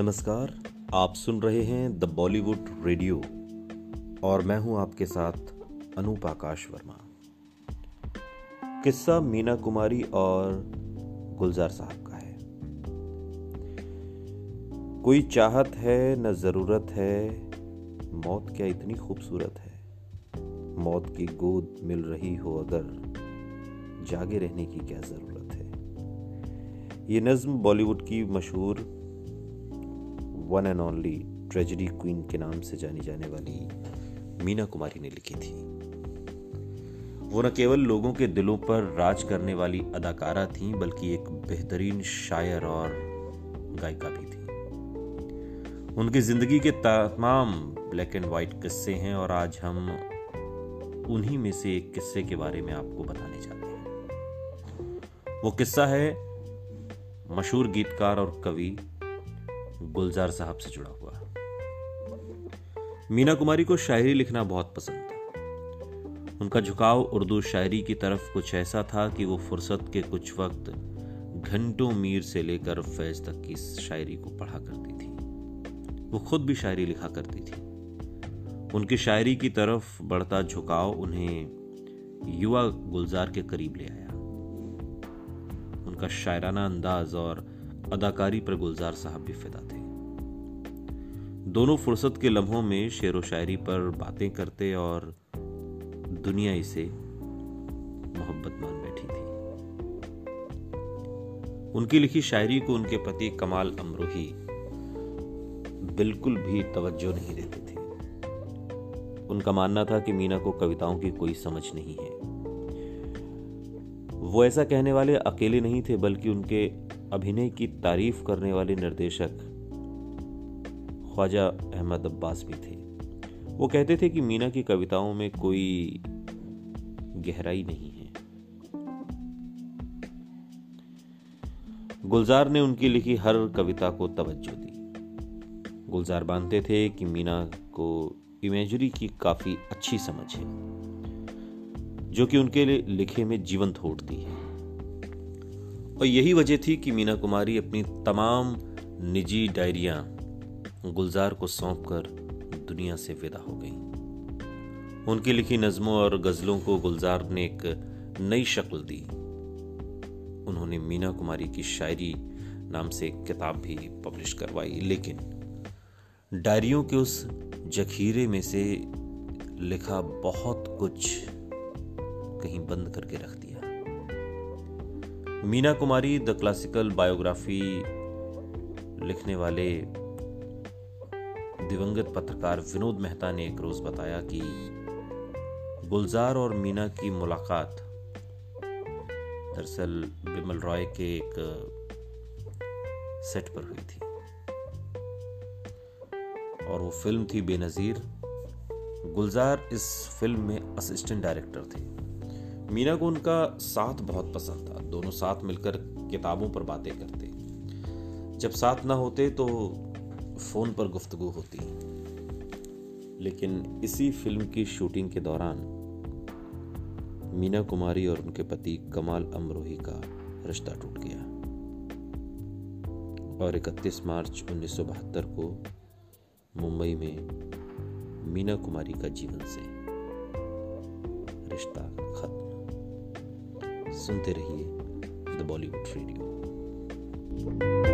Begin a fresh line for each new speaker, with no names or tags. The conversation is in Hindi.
नमस्कार, आप सुन रहे हैं द बॉलीवुड रेडियो और मैं हूँ आपके साथ अनूप आकाश वर्मा। किस्सा मीना कुमारी और गुलजार साहब का है। कोई चाहत है, न ज़रूरत है, मौत क्या इतनी खूबसूरत है? मौत की गोद मिल रही हो अगर, जागे रहने की क्या ज़रूरत है? ये नज्म बॉलीवुड की मशहूर one and only tragedy queen के नाम से जानी जाने वाली मीना कुमारी ने लिखी थी। वो न केवल लोगों के दिलों पर राज करने वाली अदाकारा थी, बल्कि एक बेहतरीन शायर और गायिका भी थी। उनकी ज़िंदगी के तमाम ब्लैक एंड व्हाइट किस्से हैं और आज हम उन्हीं में से एक किस्से के बारे में आपको बताने जा रहे हैं। वो किस्सा है मशहूर गीतकार और कवि गुलजार साहब से जुड़ा हुआ। मीना कुमारी को शायरी लिखना बहुत पसंद था। उनका झुकाव उर्दू शायरी की तरफ़ कुछ ऐसा था कि वो फुर्सत के कुछ वक्त घंटों मीर से लेकर फैज तक की शायरी को पढ़ा करती थी। वो खुद भी शायरी लिखा करती थी। उनकी शायरी की तरफ़ बढ़ता झुकाव उन्हें युवा गुलजार के करीब ले आया। उनका शायराना अंदाज और अदाकारी पर गुलजार साहब भी फिदा थे। दोनों फुर्सत के लम्हों में शेर व शायरी पर बातें करते और दुनिया इसे मोहब्बत मान बैठी थी। उनकी लिखी शायरी को उनके पति कमाल अमरोही बिल्कुल भी तवज्जो नहीं देते थे। उनका मानना था कि मीना को कविताओं की कोई समझ नहीं है। वो ऐसा कहने वाले अकेले नहीं थे, बल्कि उनके अभिनय की तारीफ़ करने वाले निर्देशक ख्वाजा अहमद अब्बास भी थे। वो कहते थे कि मीना की कविताओं में कोई गहराई नहीं है। गुलजार ने उनकी लिखी हर कविता को तवज्जो दी। गुलजार मानते थे कि मीना को इमेजरी की काफ़ी अच्छी समझ है, जो कि उनके लिखे में जीवंत होती है। और यही वजह थी कि मीना कुमारी अपनी तमाम निजी डायरियाँ गुलजार को सौंपकर दुनिया से विदा हो गई। उनकी लिखी नज्मों और गजलों को गुलजार ने एक नई शक्ल दी। उन्होंने मीना कुमारी की शायरी नाम से एक किताब भी पब्लिश करवाई, लेकिन डायरियों के उस जखीरे में से लिखा बहुत कुछ कहीं बंद करके रख दिया। Meena Kumari, the classical biography लिखने वाले दिवंगत पत्रकार विनोद मेहता ने एक रोज बताया कि गुलजार और मीना की मुलाकात दरअसल बिमल रॉय के एक सेट पर हुई थी। और वो फ़िल्म थी बेनजीर। गुलजार इस फ़िल्म में असिस्टेंट डायरेक्टर थे। मीना को उनका साथ बहुत पसंद था। दोनों साथ मिलकर किताबों पर बातें करते। जब साथ ना होते तो फ़ोन पर गुफ्तगु होती। लेकिन इसी फ़िल्म की शूटिंग के दौरान मीना कुमारी और उनके पति कमाल अमरोही का रिश्ता टूट गया। और 31 मार्च 1972 को मुंबई में मीना कुमारी का जीवन से रिश्ता खत्म। सुनते रहिए द बॉलीवुड रेडियो।